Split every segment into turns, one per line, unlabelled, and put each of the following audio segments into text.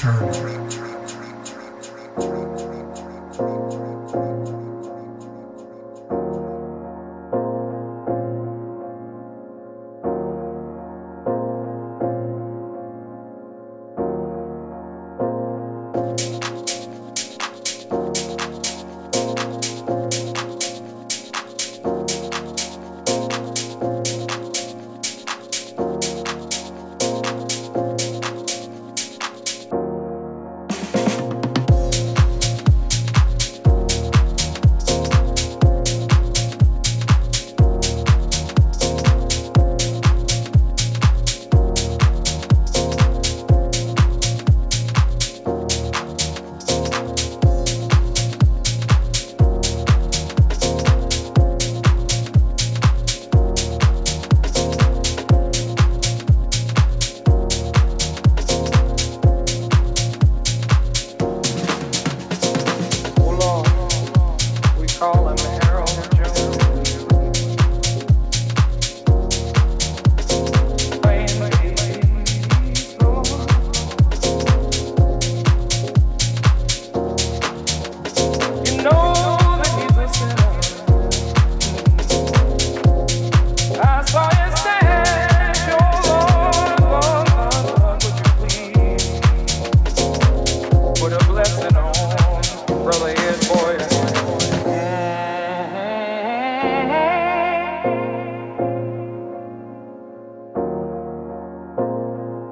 Greg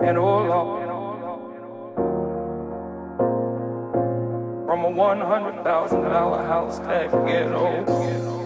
and oh Lord. From a $100,000 house tag, get old.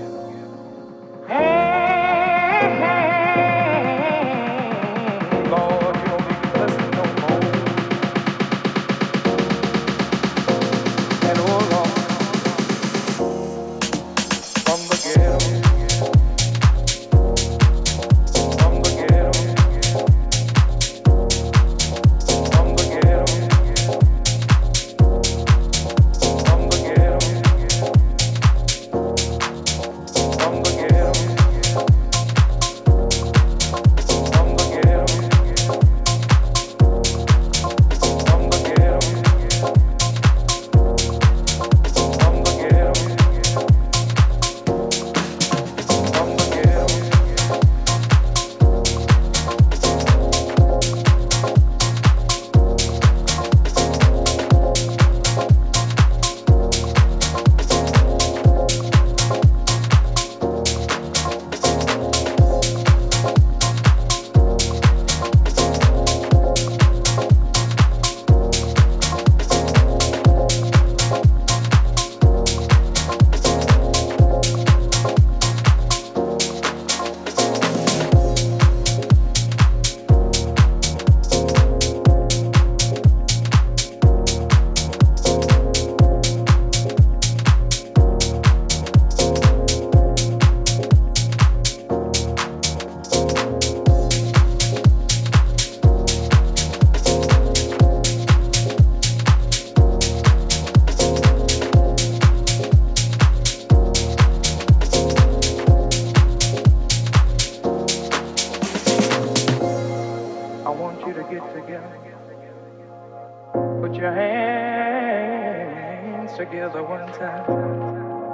your hands together one time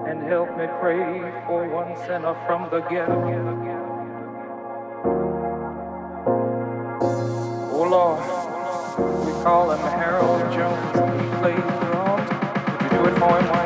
and help me pray for one sinner from the ghetto. Oh Lord, we call him Harold Jones. He plays drums. If you do it for him,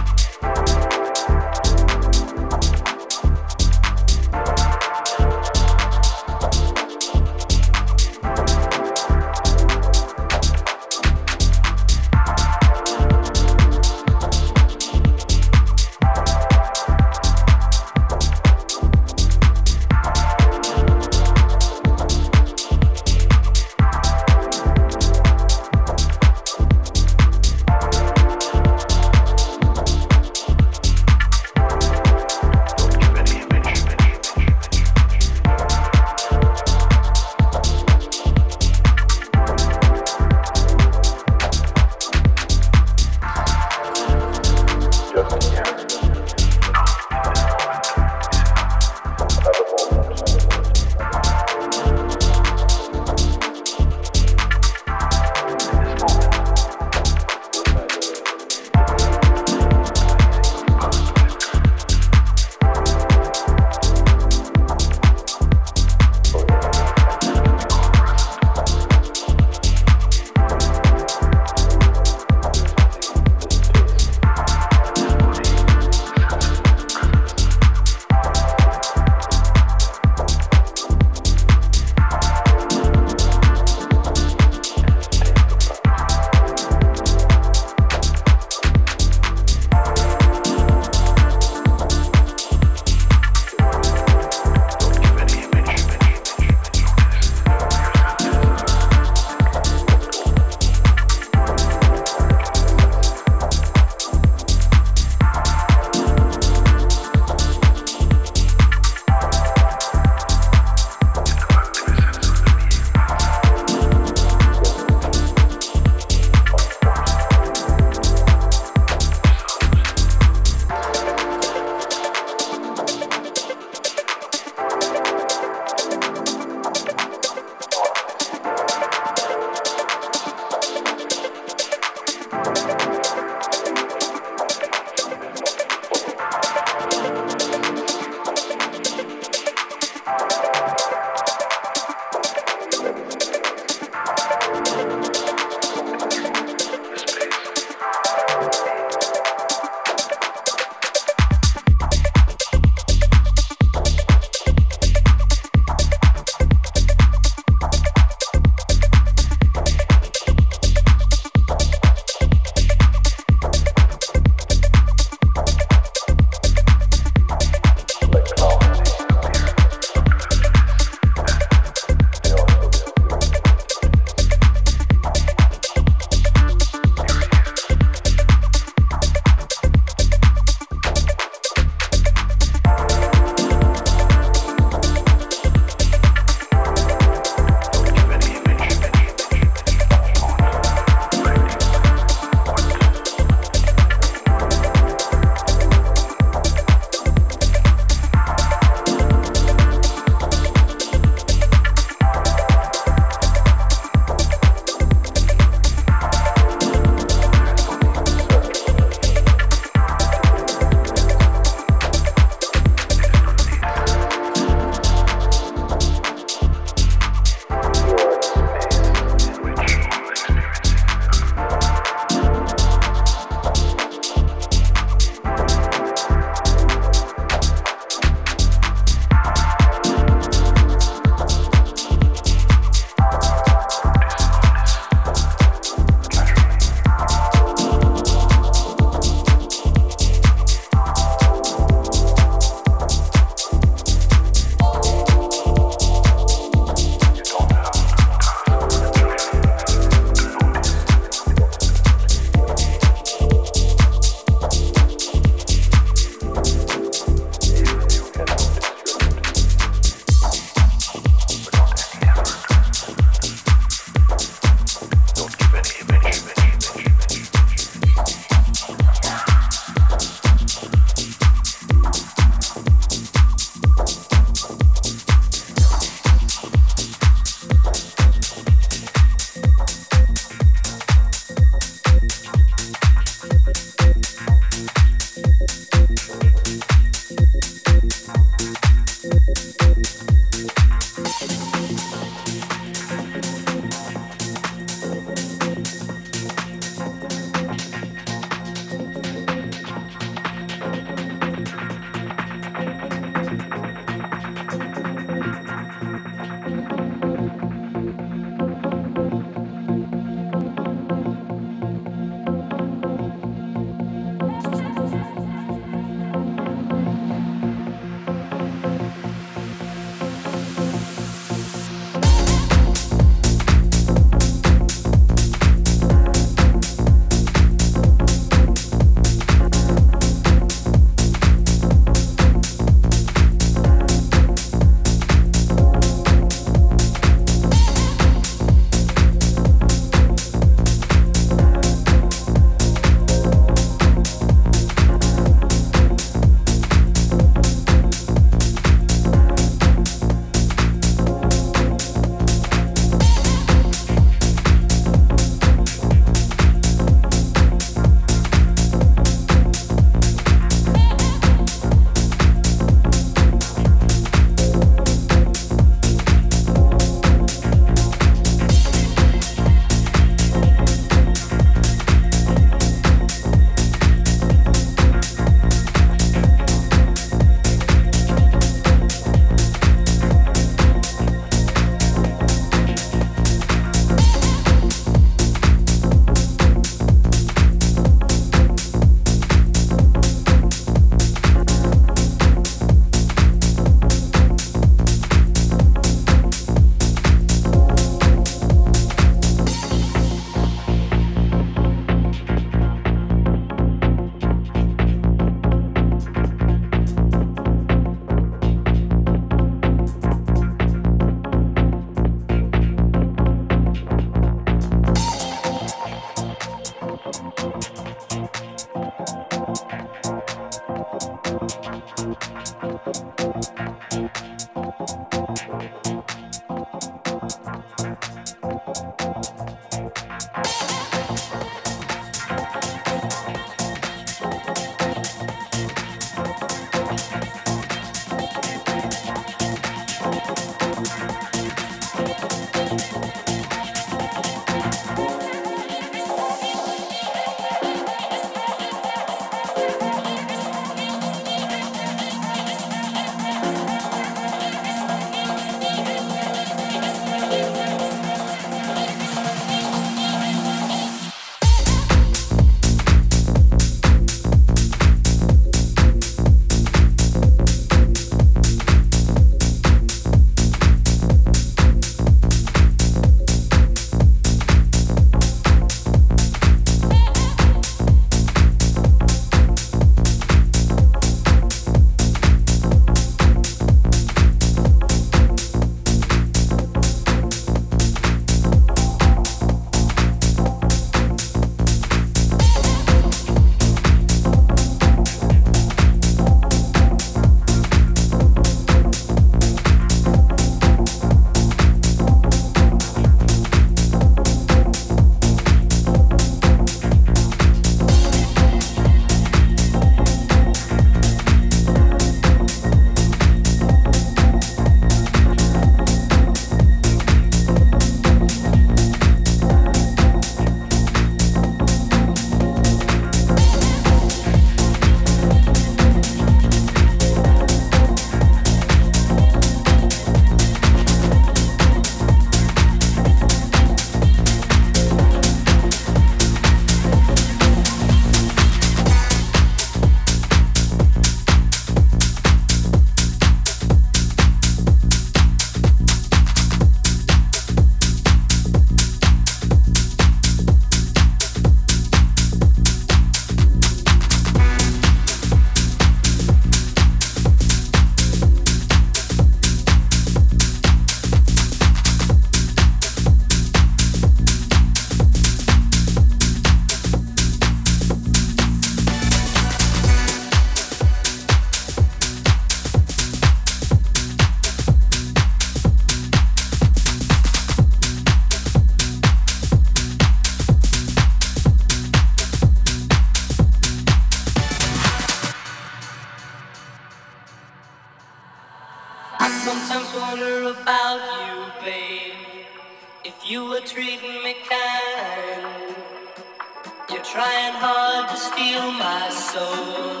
trying hard to steal my soul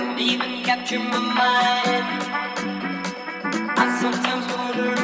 and even capture my mind. I sometimes wonder